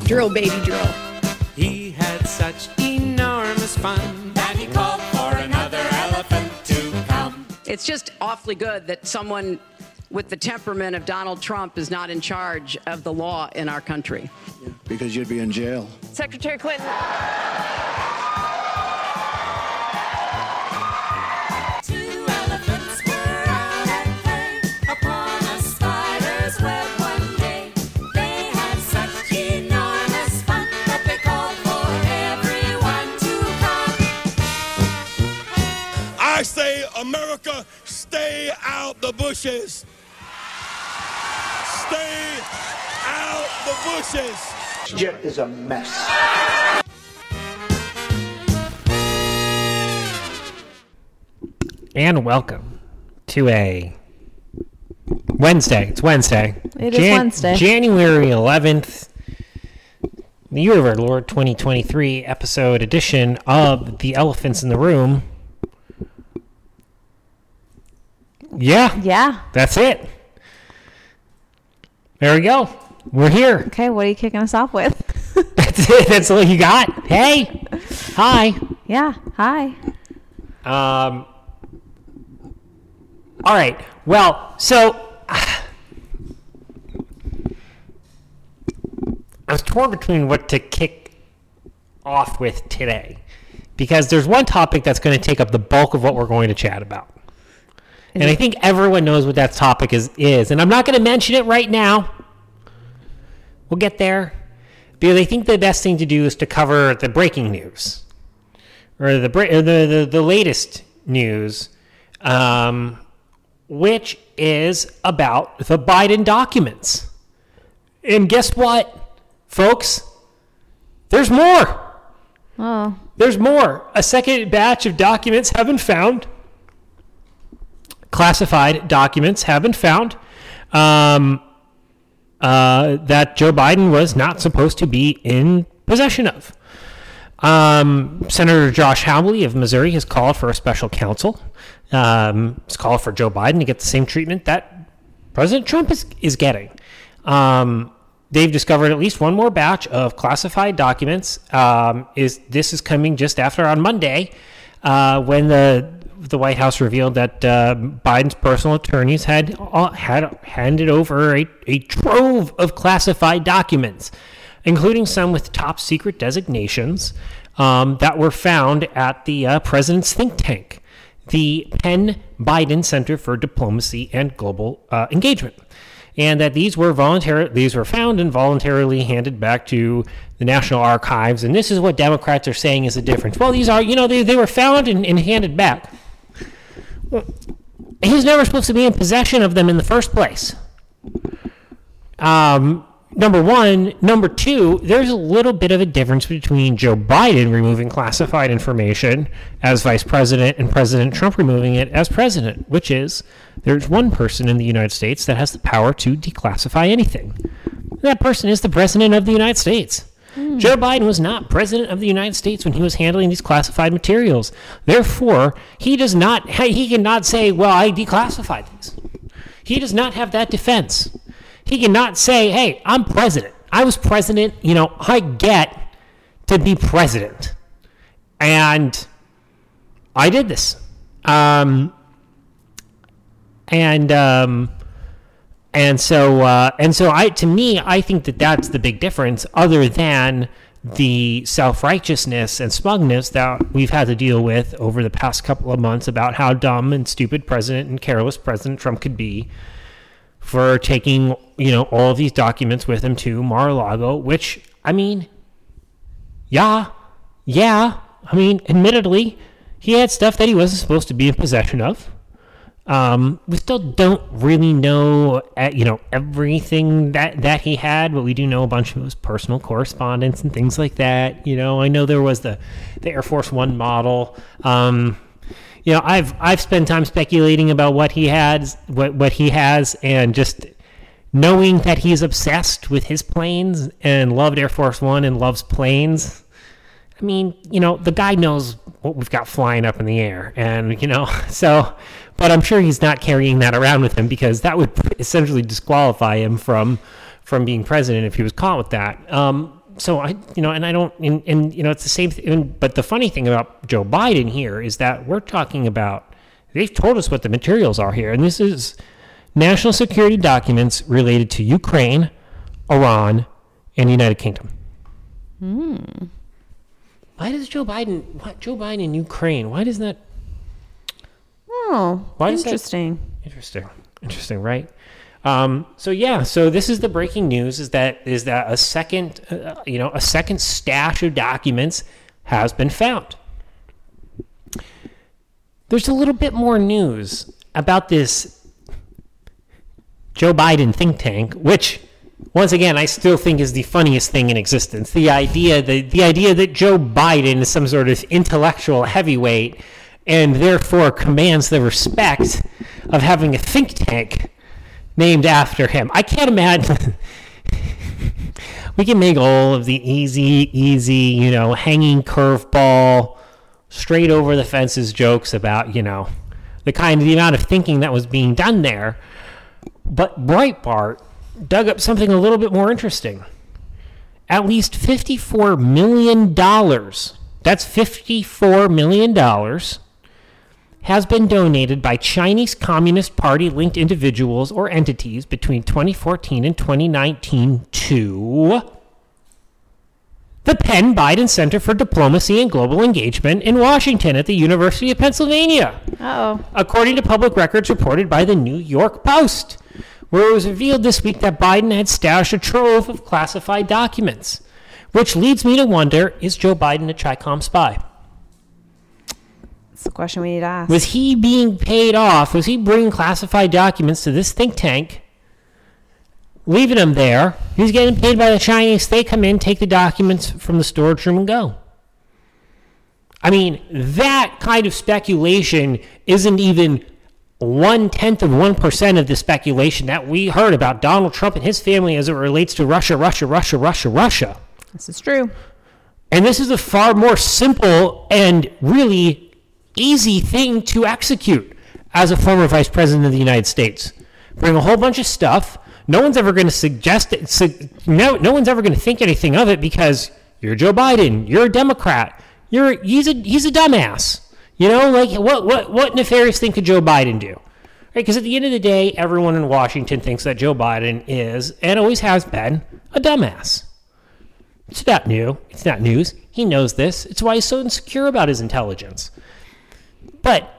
Drill, baby, drill. He had such enormous fun that he called for another elephant to come. It's just awfully good that someone with the temperament of Donald Trump is not in charge of the law in our country. Because you'd be in jail. Secretary Clinton. America, stay out the bushes. Stay out the bushes. Jet is a mess. and welcome to a Wednesday. It's Wednesday. It is Wednesday. January 11th, the year of our Lord 2023 episode edition of The Elephants in the Room. Yeah, Yeah. that's it. There we go. We're here. Okay, what are you kicking us off with? That's it. That's all you got. Hey. Hi. yeah. Hi. Um. All right. Well, so I was torn between what to kick off with today because there's one topic that's going to take up the bulk of what we're going to chat about. And I think everyone knows what that topic is is, and I'm not going to mention it right now. We'll get there. Because I think the best thing to do is to cover the breaking news or the or the, the the latest news, um, which is about the Biden documents. And guess what, folks? There's more. Oh. There's more. A second batch of documents have been found. Classified documents have been found um, uh, that Joe Biden was not supposed to be in possession of. Um, Senator Josh Hawley of Missouri has called for a special counsel. Um, has called for Joe Biden to get the same treatment that President Trump is, is getting. Um, they've discovered at least one more batch of classified documents. Um, is this is coming just after on Monday, uh, when the the White House revealed that uh, Biden's personal attorneys had uh, had handed over a, a trove of classified documents, including some with top secret designations um, that were found at the uh, president's think tank, the Penn Biden Center for Diplomacy and Global uh, Engagement and that these were voluntary these were found and voluntarily handed back to the National Archives. And this is what Democrats are saying is the difference. Well, these are you know they, they were found and, and handed back. Well, he was never supposed to be in possession of them in the first place. Um, number one. Number two, there's a little bit of a difference between Joe Biden removing classified information as vice president and President Trump removing it as president, which is there's one person in the United States that has the power to declassify anything. That person is the president of the United States. Joe Biden was not president of the United States when he was handling these classified materials. Therefore, he does not he cannot say, "Well, I declassified these." He does not have that defense. He cannot say, "Hey, I'm president. I was president. You know, I get to be president, and I did this." Um, and um, and so uh, and so I to me I think that that's the big difference, other than the self righteousness and smugness that we've had to deal with over the past couple of months about how dumb and stupid President and careless President Trump could be for taking you know all of these documents with him to Mar-a-Lago, which I mean, yeah, yeah, I mean, admittedly, he had stuff that he wasn't supposed to be in possession of. Um, we still don't really know, uh, you know, everything that that he had, but we do know a bunch of his personal correspondence and things like that. You know, I know there was the the Air Force One model. Um, you know, I've I've spent time speculating about what he has, what what he has, and just knowing that he's obsessed with his planes and loved Air Force One and loves planes. I mean, you know, the guy knows what we've got flying up in the air, and you know, so. But I'm sure he's not carrying that around with him because that would essentially disqualify him from from being president if he was caught with that. Um, so I, you know, and I don't, and, and you know, it's the same thing. But the funny thing about Joe Biden here is that we're talking about, they've told us what the materials are here. And this is national security documents related to Ukraine, Iran, and the United Kingdom. Hmm. Why does Joe Biden, what, Joe Biden in Ukraine, why does that, Oh, Why is that- interesting. Interesting. Interesting, right? Um, so yeah, so this is the breaking news: is that is that a second, uh, you know, a second stash of documents has been found. There's a little bit more news about this Joe Biden think tank, which once again I still think is the funniest thing in existence. The idea that the idea that Joe Biden is some sort of intellectual heavyweight and therefore commands the respect of having a think tank named after him. I can't imagine we can make all of the easy, easy, you know, hanging curveball, straight over the fences jokes about, you know, the kind of the amount of thinking that was being done there. But Breitbart dug up something a little bit more interesting. At least $54 million, that's $54 million, has been donated by Chinese Communist Party linked individuals or entities between 2014 and 2019 to the Penn Biden Center for Diplomacy and Global Engagement in Washington at the University of Pennsylvania Oh, according to public records reported by the New York Post, where it was revealed this week that Biden had stashed a trove of classified documents. Which leads me to wonder is Joe Biden a Chicom spy? That's the question we need to ask. Was he being paid off? Was he bringing classified documents to this think tank, leaving them there? He's getting paid by the Chinese. They come in, take the documents from the storage room, and go. I mean, that kind of speculation isn't even one tenth of 1% of the speculation that we heard about Donald Trump and his family as it relates to Russia, Russia, Russia, Russia, Russia. this is true. And this is a far more simple and really easy thing to execute as a former vice president of the United States. Bring a whole bunch of stuff. No one's ever going to suggest it. Su- no, no one's ever going to think anything of it because you're Joe Biden. You're a Democrat. You're he's a he's a dumbass. You know, like what what what nefarious thing could Joe Biden do? Right? Because at the end of the day, everyone in Washington thinks that Joe Biden is and always has been a dumbass. It's not new. It's not news. He knows this. It's why he's so insecure about his intelligence. But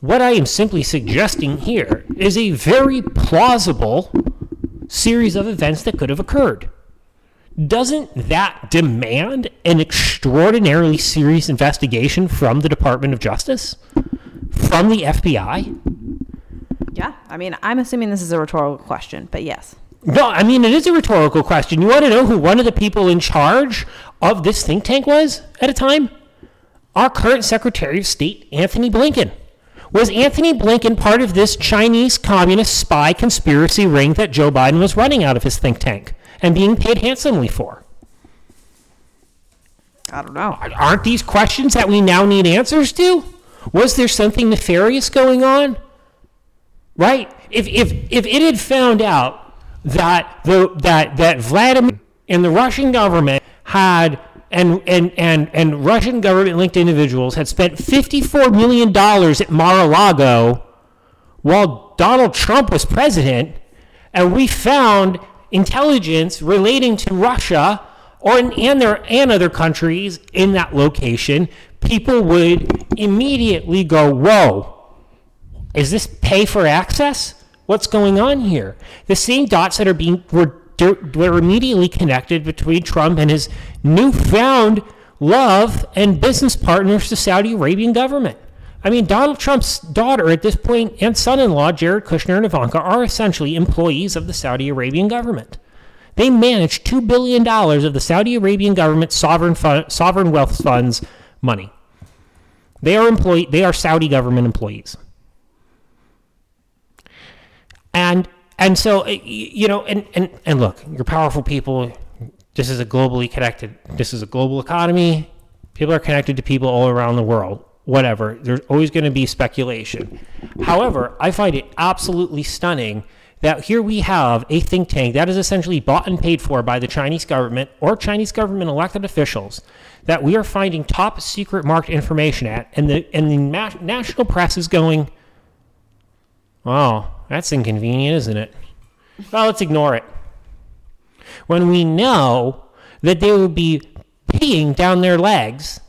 what I am simply suggesting here is a very plausible series of events that could have occurred. Doesn't that demand an extraordinarily serious investigation from the Department of Justice? From the FBI? Yeah, I mean, I'm assuming this is a rhetorical question, but yes. No, I mean, it is a rhetorical question. You want to know who one of the people in charge of this think tank was at a time? Our current Secretary of State, Antony Blinken. Was Antony Blinken part of this Chinese communist spy conspiracy ring that Joe Biden was running out of his think tank and being paid handsomely for? I don't know. Aren't these questions that we now need answers to? Was there something nefarious going on? Right? If, if, if it had found out that, the, that, that Vladimir and the Russian government had, and, and, and, and Russian government linked individuals had spent $54 million at Mar a Lago while Donald Trump was president, and we found intelligence relating to Russia or and their and other countries in that location, people would immediately go, "Whoa, is this pay for access? What's going on here?" The same dots that are being were were immediately connected between Trump and his newfound love and business partners, the Saudi Arabian government. I mean, Donald Trump's daughter at this point and son in law, Jared Kushner and Ivanka, are essentially employees of the Saudi Arabian government. They manage $2 billion of the Saudi Arabian government's sovereign, sovereign wealth fund's money. They are, employee, they are Saudi government employees. And, and so, uh, you know, and, and, and look, you're powerful people. This is a globally connected, this is a global economy. People are connected to people all around the world whatever. There's always going to be speculation. However, I find it absolutely stunning that here we have a think tank that is essentially bought and paid for by the Chinese government or Chinese government elected officials that we are finding top secret marked information at, and the and the national press is going, "Oh, that's inconvenient, isn't it?" Well, let's ignore it. When we know that they would be peeing down their legs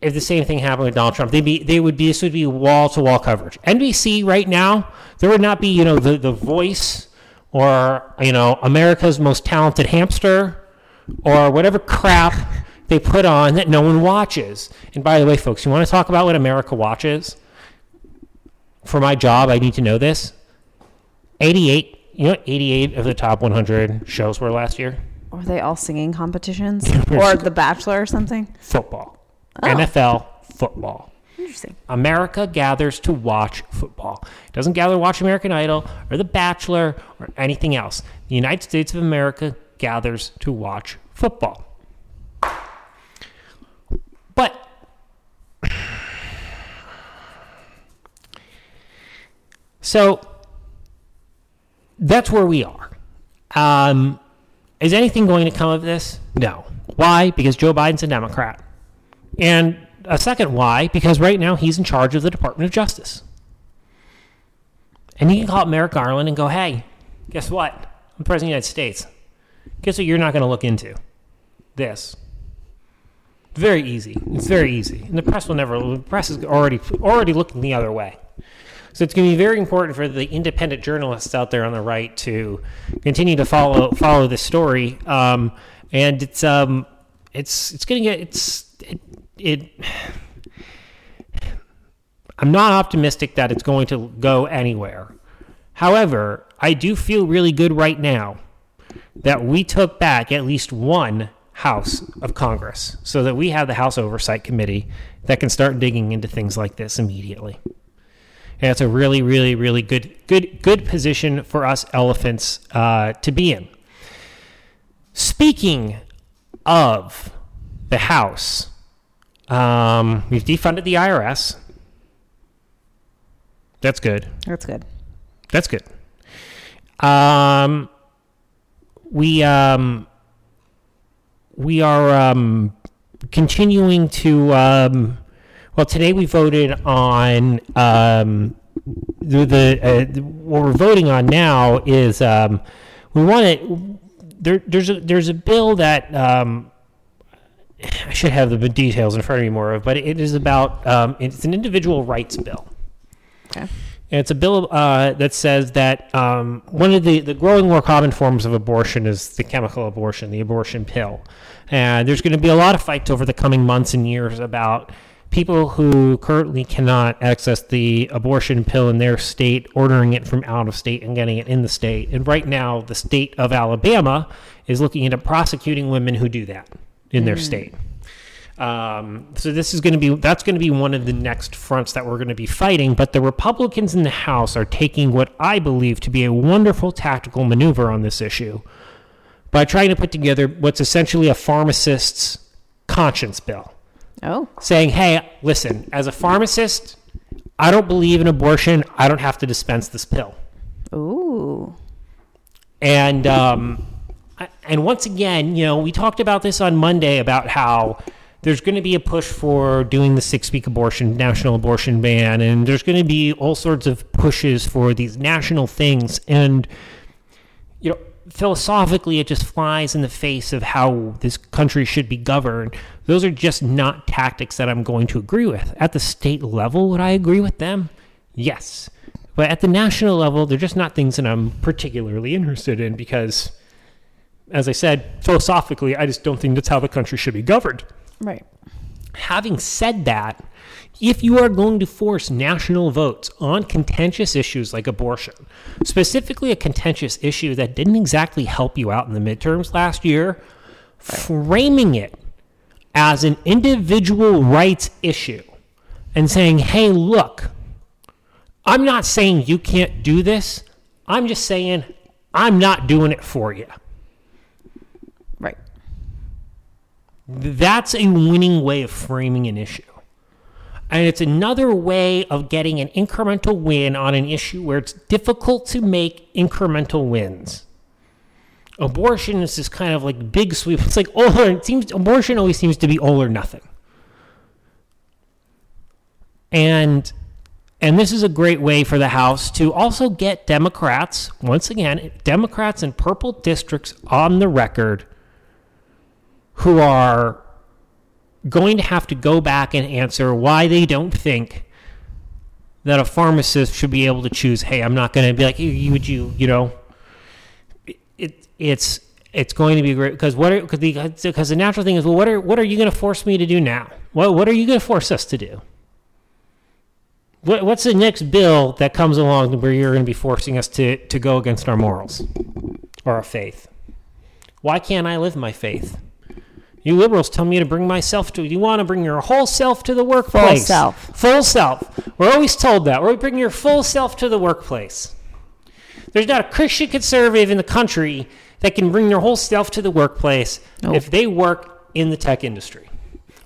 if the same thing happened with Donald Trump, they'd be they would be this would be wall to wall coverage. NBC right now, there would not be you know the the voice or you know America's most talented hamster or whatever crap they put on that no one watches. And by the way, folks, you want to talk about what America watches? For my job, I need to know this. 88, you know, what 88 of the top 100 shows were last year. Were they all singing competitions or The Bachelor or something? Football, Oh. NFL football. Interesting. America gathers to watch football. It doesn't gather to watch American Idol or The Bachelor or anything else. The United States of America gathers to watch football. But so that's where we are. Um, is anything going to come of this? No. Why? Because Joe Biden's a Democrat. And a second why, because right now he's in charge of the Department of Justice. And he can call up Merrick Garland and go, hey, guess what? I'm President of the United States. Guess what you're not going to look into? This. Very easy. It's very easy. And the press will never, the press is already, already looking the other way. So it's going to be very important for the independent journalists out there on the right to continue to follow follow this story. Um, and it's um, it's it's going to get it's it, it. I'm not optimistic that it's going to go anywhere. However, I do feel really good right now that we took back at least one house of Congress so that we have the House Oversight Committee that can start digging into things like this immediately. And it's a really, really, really good, good, good position for us elephants uh, to be in. Speaking of the House, um, we've defunded the IRS. That's good. That's good. That's good. Um, we um, we are um, continuing to. Um, well, today we voted on um, the, the uh, what we're voting on now is um, we want to. There, there's a there's a bill that um, I should have the details in front of me more of, but it is about um, it's an individual rights bill. Okay. And it's a bill uh, that says that um, one of the, the growing more common forms of abortion is the chemical abortion, the abortion pill. And there's going to be a lot of fights over the coming months and years about people who currently cannot access the abortion pill in their state, ordering it from out of state and getting it in the state. And right now, the state of Alabama is looking into prosecuting women who do that in their state. Um, so this is going to be that's going to be one of the next fronts that we're going to be fighting. But the Republicans in the House are taking what I believe to be a wonderful tactical maneuver on this issue by trying to put together what's essentially a pharmacist's conscience bill, Oh, saying, "Hey, listen, as a pharmacist, I don't believe in abortion. I don't have to dispense this pill." ooh, And um, and once again, you know, we talked about this on Monday about how there's going to be a push for doing the six-week abortion, national abortion ban, and there's going to be all sorts of pushes for these national things. And you know, philosophically, it just flies in the face of how this country should be governed. Those are just not tactics that I'm going to agree with. At the state level, would I agree with them? Yes. But at the national level, they're just not things that I'm particularly interested in because, as I said, philosophically, I just don't think that's how the country should be governed. right. Having said that, if you are going to force national votes on contentious issues like abortion, specifically a contentious issue that didn't exactly help you out in the midterms last year, framing it as an individual rights issue and saying, hey, look, I'm not saying you can't do this. I'm just saying I'm not doing it for you. Right. That's a winning way of framing an issue. And it's another way of getting an incremental win on an issue where it's difficult to make incremental wins. Abortion is this kind of like big sweep. It's like all or it seems abortion always seems to be all or nothing. And and this is a great way for the House to also get Democrats, once again, Democrats in purple districts on the record who are going to have to go back and answer why they don't think that a pharmacist should be able to choose, hey, I'm not going to be like, you, would you, you know, it, it's, it's going to be great because what are, because the, because the natural thing is, well, what are, what are you going to force me to do now? What, what are you going to force us to do? What, what's the next bill that comes along where you're going to be forcing us to, to go against our morals or our faith? Why can't I live my faith? You liberals tell me to bring myself to. You want to bring your whole self to the workplace. Full self. Full self. We're always told that. We're bring your full self to the workplace. There's not a Christian conservative in the country that can bring their whole self to the workplace Nope. if they work in the tech industry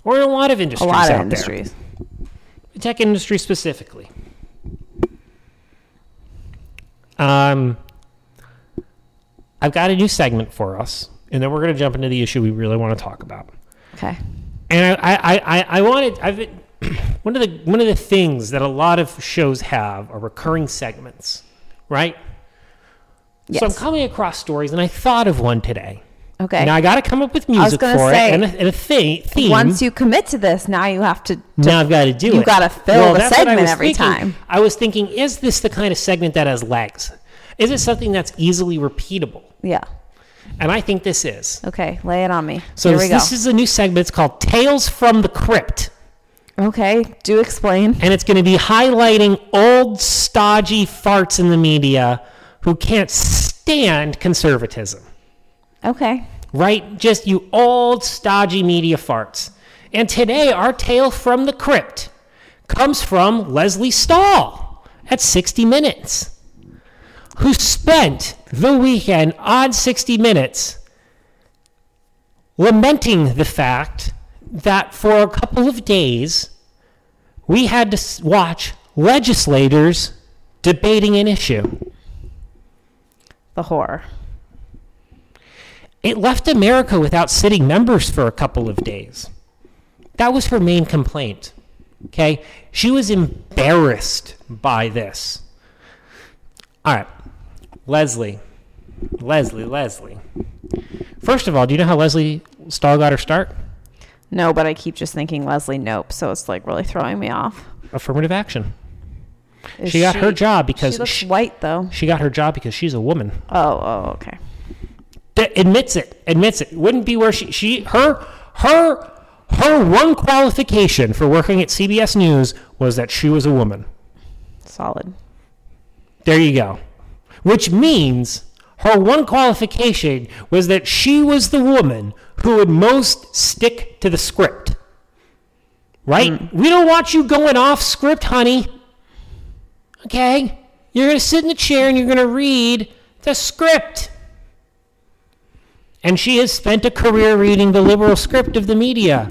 or in a lot of industries. A industries lot of out there industries. the tech industry specifically. Um, I've got a new segment for us, and then we're going to jump into the issue we really want to talk about. Okay. And I, I, I, I wanted, I've been, one of the one of the things that a lot of shows have are recurring segments, right? Yes. So I'm coming across stories, and I thought of one today. Okay. Now I got to come up with music for say, it and a, and a thi- theme. Once you commit to this, now you have to. to now I've got to do it. you gotta fill the that's what I segment every thinking. time. I was thinking, is this the kind of segment that has legs? Is it something that's easily repeatable? yeah. And I think this is. Okay. Lay it on me. So Here this, go. this is a new segment. It's called Tales from the Crypt. okay. Do explain. And it's going to be highlighting old, stodgy farts in the media who can't stand conservatism. Okay. right? Just you old, stodgy media farts. And today, our tale from the crypt comes from Lesley Stahl at 60 Minutes, who spent the weekend on 60 Minutes lamenting the fact that for a couple of days, we had to watch legislators debating an issue. The horror. It left America without sitting members for a couple of days. That was her main complaint. Okay? She was embarrassed by this. All right. Lesley. Lesley, Lesley. First of all, do you know how Lesley Stahl got her start? No, but I keep just thinking Leslie Knope, so it's like really throwing me off. Affirmative action. Is She got her job because she looks she- white though. She got her job because she's a woman. Oh, oh, okay. that admits it admits it wouldn't be where she she her her her one qualification for working at CBS News was that she was a woman. Solid. There you go. Which means her one qualification was that she was the woman who would most stick to the script. Right? Mm. We don't want you going off script, honey. Okay? You're going to sit in the chair and you're going to read the script. And she has spent a career reading the liberal script of the media.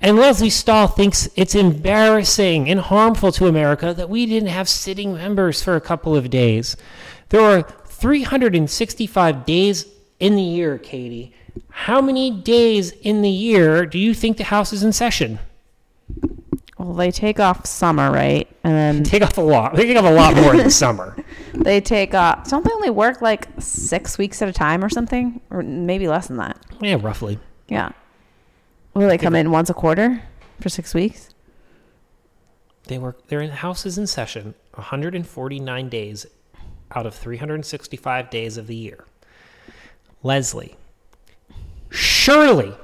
And Lesley Stahl thinks it's embarrassing and harmful to America that we didn't have sitting members for a couple of days. There are 365 days in the year, Katie. How many days in the year do you think the House is in session? Well, they take off summer, right? And then Take off a lot. They take off a lot more in the summer. they take off. Don't they only work like six weeks at a time or something, or maybe less than that? Yeah, roughly. Yeah. Will they come in once a quarter for six weeks? They work. Their house is in session 149 days out of 365 days of the year. Lesley, surely,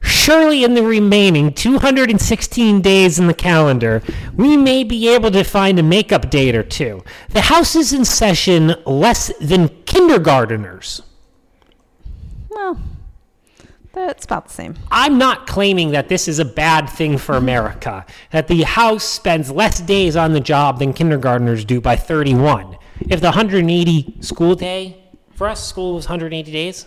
surely in the remaining 216 days in the calendar, we may be able to find a makeup date or two. The house is in session less than kindergarteners. Well, that's about the same. I'm not claiming that this is a bad thing for America, that the House spends less days on the job than kindergartners do by 31. If the 180 school day, for us, school was 180 days.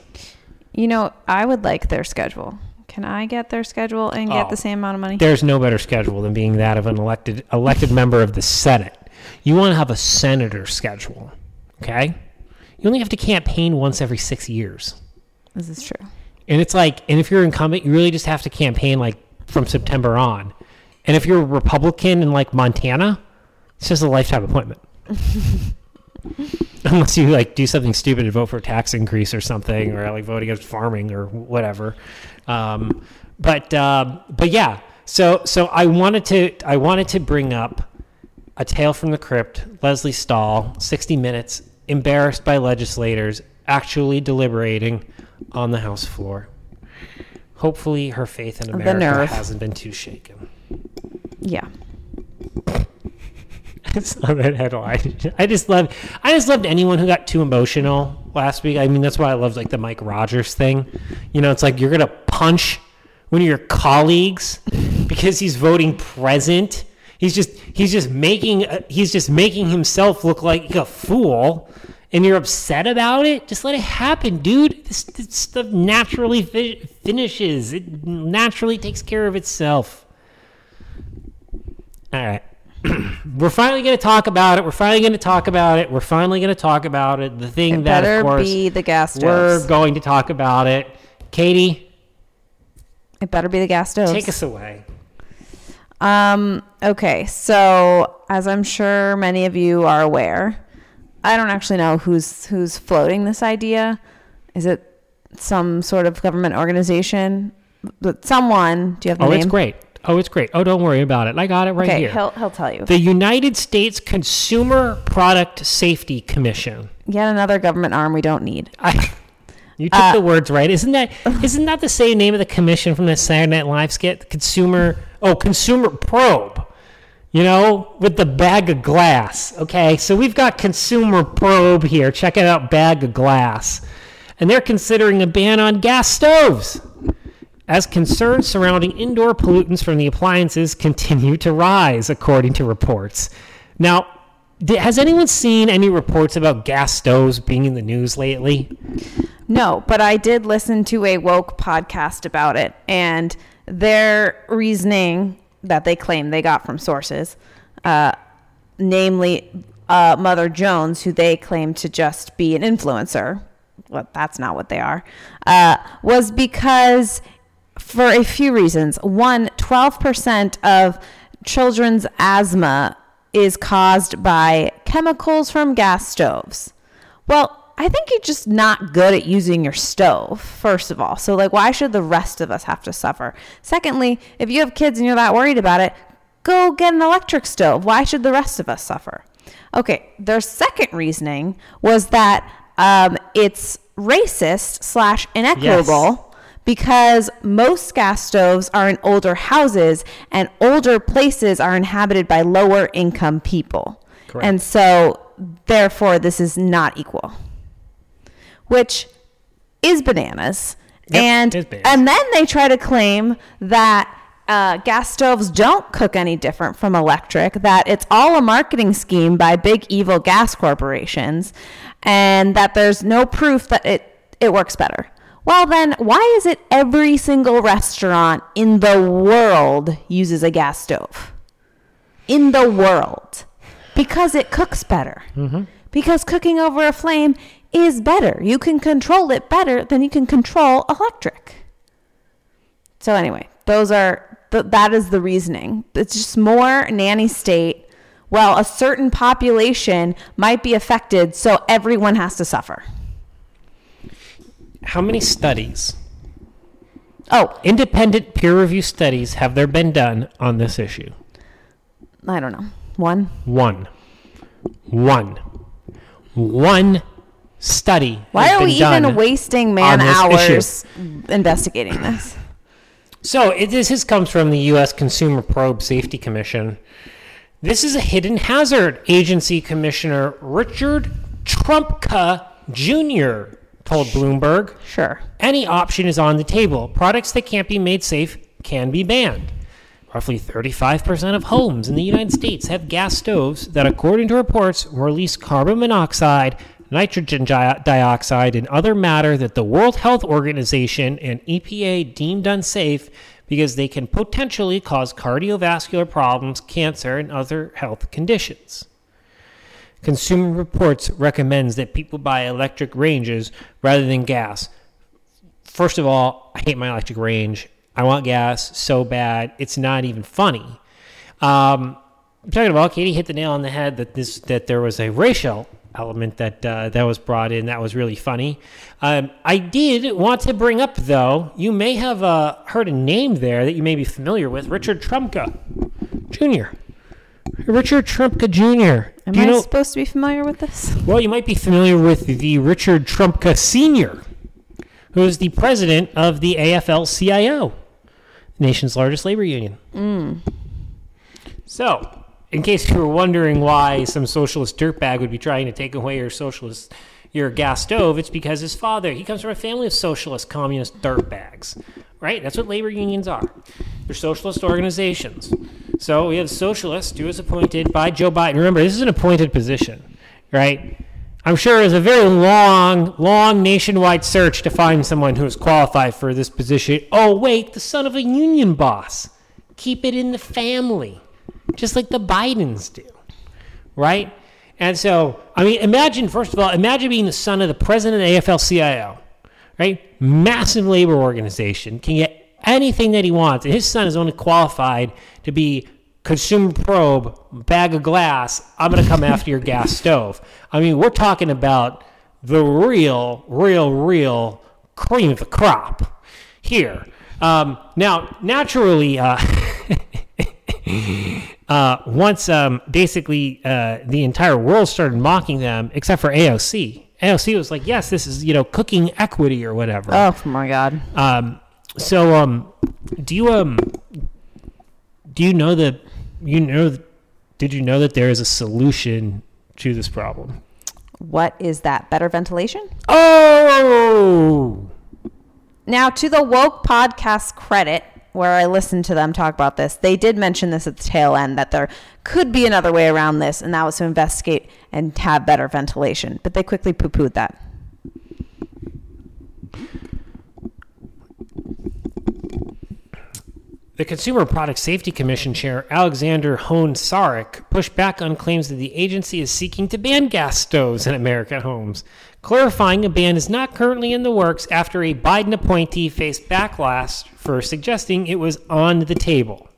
You know, I would like their schedule. Can I get their schedule and get Oh. the same amount of money? There's no better schedule than being that of an elected elected member of the Senate. You want to have a senator schedule, okay? You only have to campaign once every six years, This is true. and it's like, and if you're incumbent, you really just have to campaign like from September on. And if you're a Republican in like Montana, it's just a lifetime appointment. Unless you like do something stupid and vote for a tax increase or something, or like vote against farming or whatever. Um, but um, but yeah, so so I wanted to I wanted to bring up a tale from the crypt. Lesley Stahl, sixty minutes, embarrassed by legislators actually deliberating on the House floor. Hopefully, her faith in America hasn't been too shaken. Yeah. Saw that headline. I just love, I just loved anyone who got too emotional last week. I mean, that's why I loved like the Mike Rogers thing. You know, it's like you're gonna punch one of your colleagues because he's voting present. He's just, he's just making, uh, he's just making himself look like a fool, and you're upset about it. Just let it happen, dude. This, this stuff naturally fi- finishes. It naturally takes care of itself. All right. We're finally going to talk about it. We're finally going to talk about it. We're finally going to talk about it. The thing It that, better of course, be the gas we're going to talk about it. Katie, It better be the gas stoves. take us away. Um, okay, so as I'm sure many of you are aware, I don't actually know who's who's floating this idea. Is it some sort of government organization? But someone, do you have the Oh, name? it's great. Oh, it's great. Oh, don't worry about it. I got it right Okay, here. he'll he'll tell you. the United States Consumer Product Safety Commission. Yet another government arm we don't need. I, you took the uh, words right. Isn't that isn't that the same name of the commission from the Saturday Night Live skit? Consumer oh, Consumer Probe. You know, with the bag of glass. Okay, so we've got Consumer Probe here. Check it out, bag of glass, and they're considering a ban on gas stoves. As concerns surrounding indoor pollutants from the appliances continue to rise, according to reports. Now, has anyone seen any reports about gas stoves being in the news lately? No, but I did listen to a woke podcast about it, and their reasoning that they claim they got from sources, uh, namely uh, Mother Jones, who they claim to just be an influencer. Well, that's not what they are. Uh, was because for a few reasons. One, 12% of children's asthma is caused by chemicals from gas stoves. Well, I think you're just not good at using your stove, first of all. So, like, why should the rest of us have to suffer? Secondly, if you have kids and you're that worried about it, go get an electric stove. Why should the rest of us suffer? Okay, their second reasoning was that um, it's racist slash inequitable because most gas stoves are in older houses and older places are inhabited by lower income people. Correct. And so, therefore, this is not equal, which is bananas. Yep, and is bananas. and then they try to claim that uh, gas stoves don't cook any different from electric, that it's all a marketing scheme by big evil gas corporations, and that there's no proof that it, it works better. Well, then, why is it every single restaurant in the world uses a gas stove? In the world. Because it cooks better. Mm-hmm. Because cooking over a flame is better. You can control it better than you can control electric. So anyway, those are th- that is the reasoning. It's just more nanny state. Well, a certain population might be affected, so everyone has to suffer. How many studies, Oh, independent peer review studies, have there been done on this issue? I don't know. One. One. One. One study. Why are we even wasting man hours issue. investigating this? So it, this is, comes from the U.S. Consumer Probe Safety Commission. This is a hidden hazard. Agency Commissioner Richard Trumka Jr. told Bloomberg. Sure. Any option is on the table. Products that can't be made safe can be banned. Roughly 35% of homes in the United States have gas stoves that, according to reports, release carbon monoxide nitrogen dioxide, and other matter that the World Health Organization and EPA deemed unsafe because they can potentially cause cardiovascular problems, cancer, and other health conditions. Consumer Reports recommends that people buy electric ranges rather than gas. First of all, I hate my electric range. I want gas so bad. It's not even funny. Um, second of all, Katie hit the nail on the head that this that there was a racial element that uh, that was brought in that was really funny. Um, I did want to bring up though, you may have uh, heard a name there that you may be familiar with, Richard Trumka Jr. Richard Trumka Jr. Am I know? supposed to be familiar with this? Well, you might be familiar with the Richard Trumka Sr., who is the president of the AFL CIO, the nation's largest labor union. So, in case you were wondering why some socialist dirtbag would be trying to take away your socialist your gas stove, it's because his father, he comes from a family of socialist communist dirtbags. Right? That's what labor unions are. They're socialist organizations. So we have socialists who is appointed by Joe Biden. Remember, this is an appointed position, right? I'm sure it was a very long, long nationwide search to find someone who is qualified for this position. Oh, wait, the son of a union boss. Keep it in the family, just like the Bidens do, right? And so, I mean, imagine, first of all, imagine being the son of the president of AFL CIO, right? Massive labor organization, can get anything that he wants. And his son is only qualified to be consumer probe, bag of glass. I'm going to come after your gas stove. I mean, we're talking about the real, real, real cream of the crop here. Um, now, naturally, uh, uh, once um, basically uh, the entire world started mocking them, except for AOC. AOC was like, "Yes, this is you know cooking equity or whatever." Oh my god. Um, so, um, do you um, do you know that you know? Did you know that there is a solution to this problem? What is that? Better ventilation? Oh, Now, to the woke podcast credit, where I listened to them talk about this, they did mention this at the tail end that there could be another way around this, and that was to investigate and have better ventilation. But they quickly poo pooed that. The Consumer Product Safety Commission Chair Alexander Hoehn-Saric pushed back on claims that the agency is seeking to ban gas stoves in American homes, clarifying a ban is not currently in the works after a Biden appointee faced backlash for suggesting it was on the table.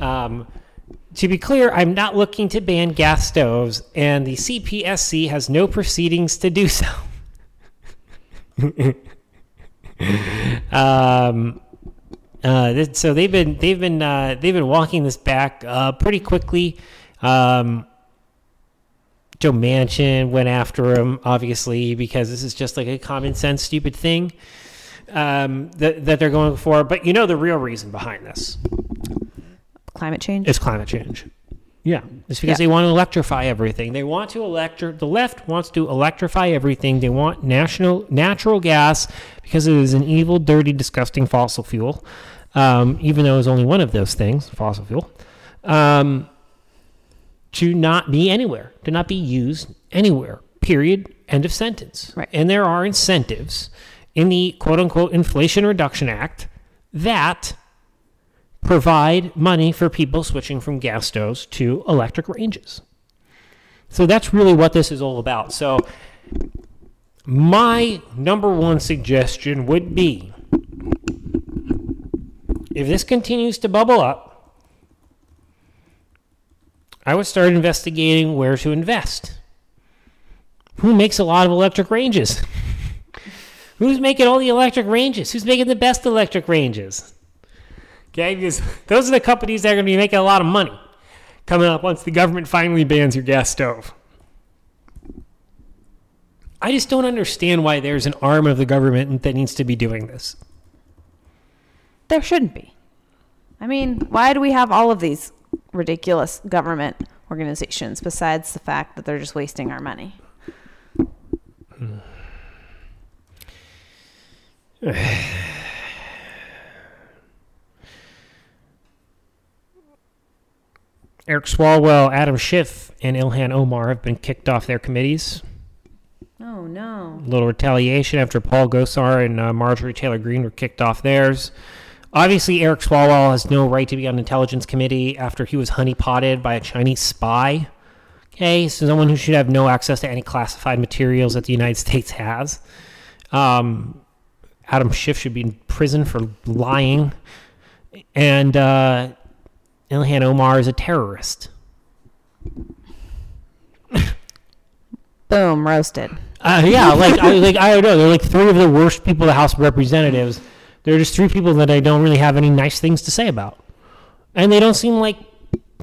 Um, to be clear, I'm not looking to ban gas stoves, and the CPSC has no proceedings to do so. um, uh, so they've been they've been uh, they've been walking this back uh, pretty quickly. Um, Joe Manchin went after him, obviously, because this is just like a common sense, stupid thing um, that that they're going for. But you know the real reason behind this Climate change? is climate change. Yeah, it's because Yeah. they want to electrify everything. They want to electri- The left wants to electrify everything. They want national natural gas because it is an evil, dirty, disgusting fossil fuel. Um, even though it's only one of those things, fossil fuel, um, to not be anywhere, to not be used anywhere. Period. End of sentence. Right. And there are incentives in the quote unquote Inflation Reduction Act that provide money for people switching from gas stoves to electric ranges. So that's really what this is all about. So, my number one suggestion would be if this continues to bubble up, I would start investigating where to invest. Who makes a lot of electric ranges? Who's making all the electric ranges? Who's making the best electric ranges? Okay, because those are the companies that are going to be making a lot of money coming up once the government finally bans your gas stove. I just don't understand why there's an arm of the government that needs to be doing this. There shouldn't be. I mean, why do we have all of these ridiculous government organizations besides the fact that they're just wasting our money? Eric Swalwell, Adam Schiff, and Ilhan Omar have been kicked off their committees. Oh no. A little retaliation after Paul Gosar and uh, Marjorie Taylor Greene were kicked off theirs. Obviously, Eric Swalwell has no right to be on Intelligence Committee after he was honeypotted by a Chinese spy. Okay, so someone who should have no access to any classified materials that the United States has. Um, Adam Schiff should be in prison for lying. And uh, Ilhan Omar is a terrorist. Boom, roasted. Uh, yeah, like I like I don't know. They're like three of the worst people in the House of Representatives. They're just three people that I don't really have any nice things to say about, and they don't seem like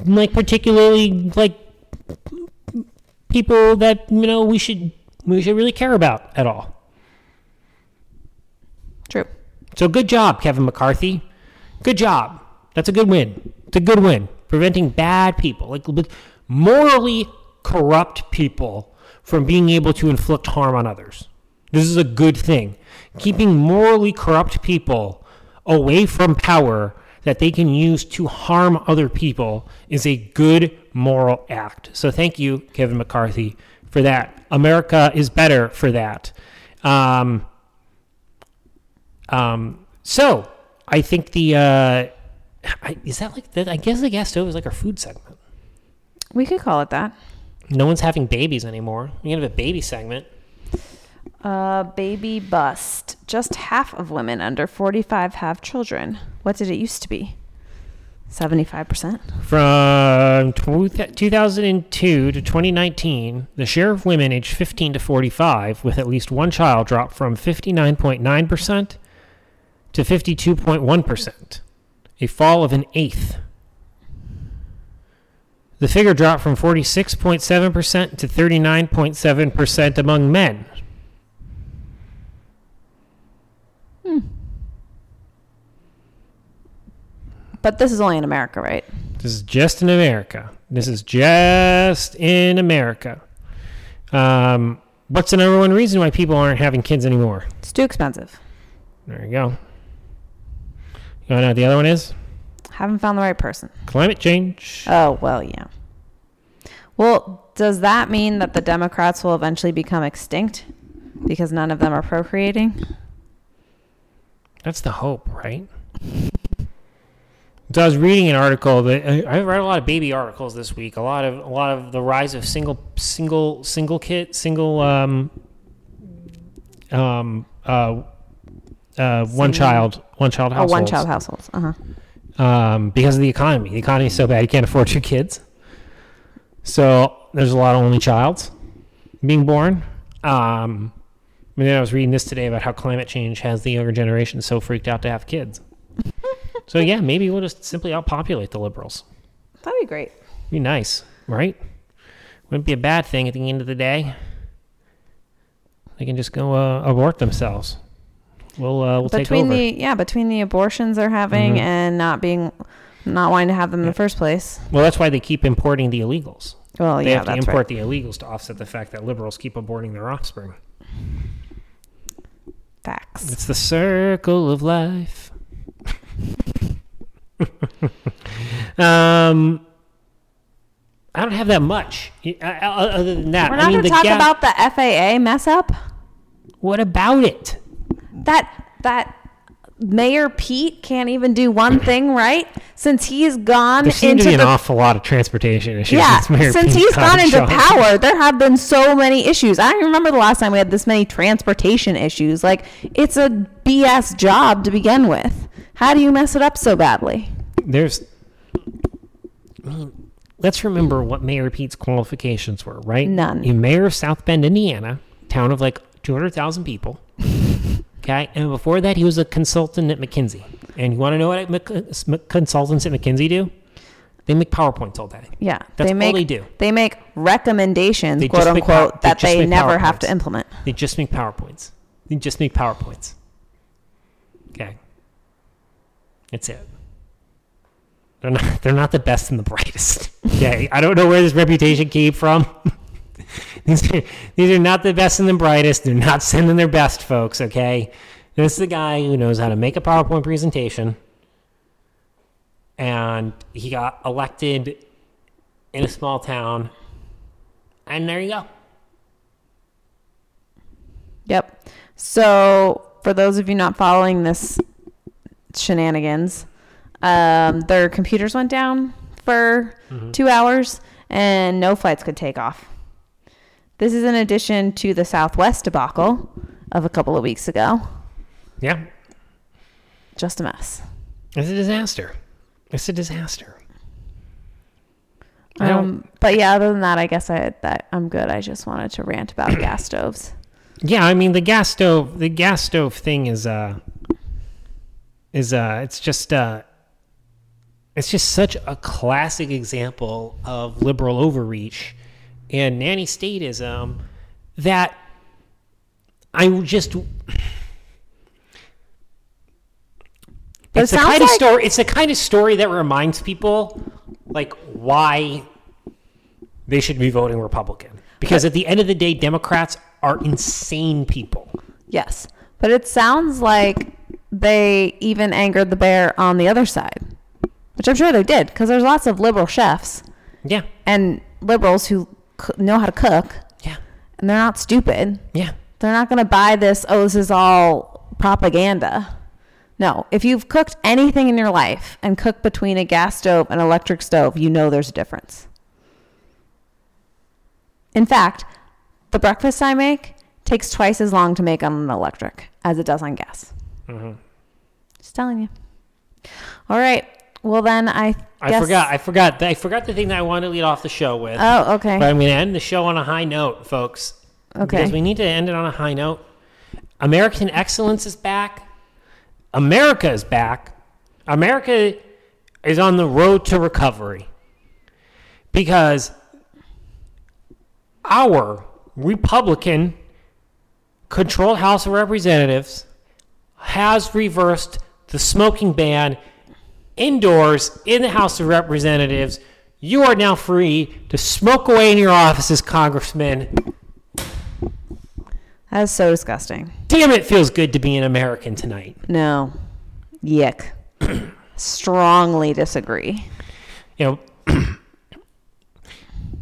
like particularly like people that you know we should we should really care about at all. True. So good job, Kevin McCarthy. Good job. That's a good win. It's a good win. Preventing bad people, like like morally corrupt people, from being able to inflict harm on others. This is a good thing. Keeping morally corrupt people away from power that they can use to harm other people is a good moral act. So thank you, Kevin McCarthy, for that. America is better for that. Um, um, so I think the uh, I, is that like that? I guess the gas stove is like our food segment. We could call it that. No one's having babies anymore. You can have a baby segment. Uh, baby bust. Just half of women under 45 have children. What did it used to be? 75%? From 2002 to 2019, the share of women aged 15 to 45 with at least one child dropped from 59.9% to 52.1%, a fall of an eighth. The figure dropped from 46.7% to 39.7% among men. But this is only in America, right? This is just in America. This is just in America. Um, what's the number one reason why people aren't having kids anymore? It's too expensive. There you go. You want to know what the other one is? Haven't found the right person. Climate change. Oh, well, yeah. Well, does that mean that the Democrats will eventually become extinct because none of them are procreating? That's the hope, right? So I was reading an article that I read a lot of baby articles this week. A lot of a lot of the rise of single single single kit single um um uh uh one child one child Oh, households. one child households. Uh huh. um, because of the economy. The economy is so bad you can't afford two kids. So there's a lot of only childs being born. Um, and mean, I was reading this today about how climate change has the younger generation so freaked out to have kids. so yeah, maybe we'll just simply outpopulate the liberals. That'd be great. Be nice, right? Wouldn't be a bad thing at the end of the day. They can just go uh, abort themselves. We'll uh, we'll take between over. the yeah, between the abortions they're having Mhm. and not being, not wanting to have them in the first place. well, that's why they keep importing the illegals. Well, they yeah, have to import right. the illegals to offset the fact that liberals keep aborting their offspring. Facts. It's the circle of life. um, I don't have that much. I- I- Other than that, We're I not mean, going to talk about the FAA mess up. what about it? That that Mayor Pete can't even do one thing right since he's gone There seem to into be an the awful lot of transportation issues. yeah. since Since he's gone into power, there have been so many issues. I remember the last time we had this many transportation issues. Like it's a BS job to begin with. How do you mess it up so badly? there's let's remember what Mayor Pete's qualifications were, right? None. You mayor of South Bend, Indiana, town of like 200,000 people. okay. And before that, he was a consultant at McKinsey. And you want to know what Mc- consultants at McKinsey do? They make PowerPoints all day. Yeah, That's they all make they do. They make recommendations, They quote unquote, that just they never have to implement. They just make PowerPoints. They just make PowerPoints. Okay. That's it. They're not, they're not the best and the brightest. Okay. I don't know where this reputation came from. these, are, these are not the best and the brightest. They're not sending their best, folks. Okay. This is the guy who knows how to make a PowerPoint presentation. And he got elected in a small town. And there you go. Yep. So, for those of you not following this shenanigans, um, their computers went down for two hours and no flights could take off. This is in addition to the Southwest debacle of a couple of weeks ago. Yeah. Just a mess. It's a disaster. It's a disaster. Um, but yeah, other than that, I guess I that I'm good. I just wanted to rant about gas stoves. Yeah, I mean the gas stove. The gas stove thing is uh is uh it's just uh it's just such a classic example of liberal overreach and nanny statism that I just But it it's the kind of like- story it's the kind of story that reminds people like why they should be voting Republican. Because at the end of the day, Democrats are insane people. Yes, but it sounds like they even angered the bear on the other side, which I'm sure they did because there's lots of liberal chefs Yeah, and liberals who know how to cook yeah, and they're not stupid. yeah. They're not going to buy this, oh, this is all propaganda. No, if you've cooked anything in your life and cooked between a gas stove and electric stove, you know there's a difference. In fact, the breakfast I make takes twice as long to make on an electric as it does on gas. Mm-hmm. Just telling you. All right. Well, then I. I guess- forgot. I forgot. I forgot the thing that I wanted to lead off the show with. Oh, okay. But I'm going to end the show on a high note, folks. Okay. Because we need to end it on a high note. American excellence is back. America is back. America is on the road to recovery. Because our Republican controlled House of Representatives has reversed the smoking ban indoors in the House of Representatives. You are now free to smoke away in your offices, Congressman. That is so disgusting. Damn, it feels good to be an American tonight. No. Yuck. Strongly disagree. You know,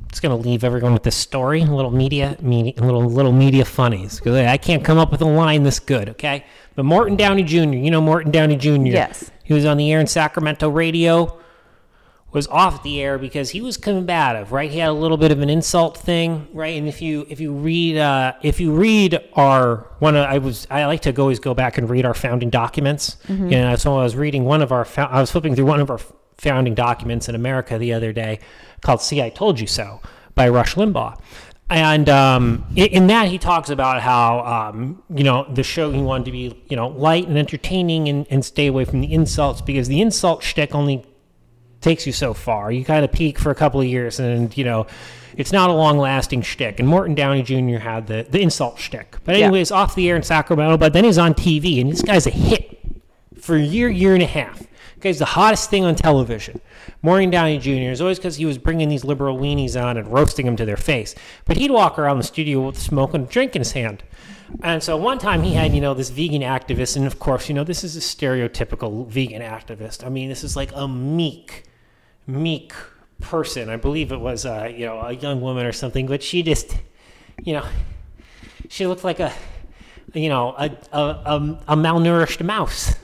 just gonna leave everyone with this story, a little media, media little little media funnies, because I can't come up with a line this good. Okay, but Morton Downey Jr. You know Morton Downey Jr. Yes. He was on the air in Sacramento radio. Was off the air because he was combative, right? He had a little bit of an insult thing, right? And if you if you read uh, if you read our one, of, I was I like to always go back and read our founding documents. And so I was reading one of our I was flipping through one of our founding documents in America the other day called "See, I Told You So" by Rush Limbaugh. And um, in, that, he talks about how um, you know the show he wanted to be you know light and entertaining and, and stay away from the insults because the insult shtick only takes you so far. You kind of peak for a couple of years, and you know, it's not a long-lasting shtick. And Morton Downey Jr. had the the insult shtick. But Yeah. anyways, off the air in Sacramento. But then he's on TV, and this guy's a hit for a year, year and a half. Guy's the hottest thing on television. Morton Downey Jr. is always because he was bringing these liberal weenies on and roasting them to their face. But he'd walk around the studio with smoke and a drink in his hand. And so one time he had, you know, this vegan activist, and of course, you know, this is a stereotypical vegan activist. I mean, this is like a meek, meek person. I believe it was, uh, you know, a young woman or something, but she just, you know, she looked like a, you know, a, a, a, a malnourished mouse.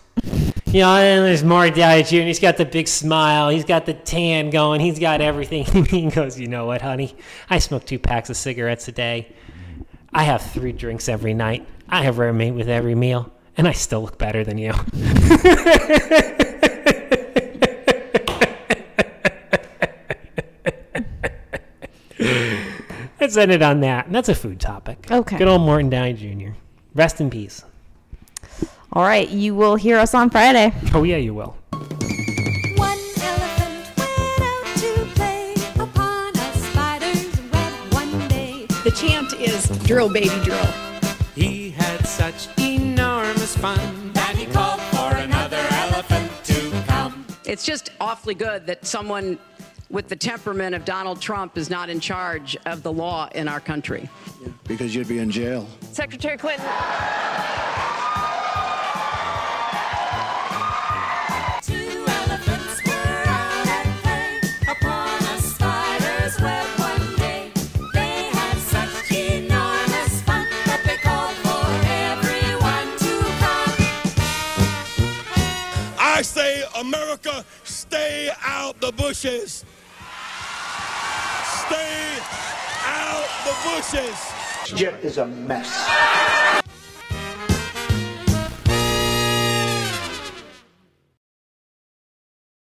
You know, and there's Mark Downey Jr. He's got the big smile. He's got the tan going. He's got everything. he goes, you know what, honey? I smoke two packs of cigarettes a day. I have three drinks every night. I have rare meat with every meal, and I still look better than you. Let's end it on that. And that's a food topic. Okay. Good old Morton Downey Jr. Rest in peace. All right. You will hear us on Friday. Oh yeah, you will. One elephant went out to play upon a spider's web one day. The chant is drill, baby, drill. He had such enormous fun. That he called for another elephant to come. It's just awfully good that someone with the temperament of Donald Trump is not in charge of the law in our country. because you'd be in jail. Secretary Clinton. America, stay out the bushes. Stay out the bushes. Shit is a mess.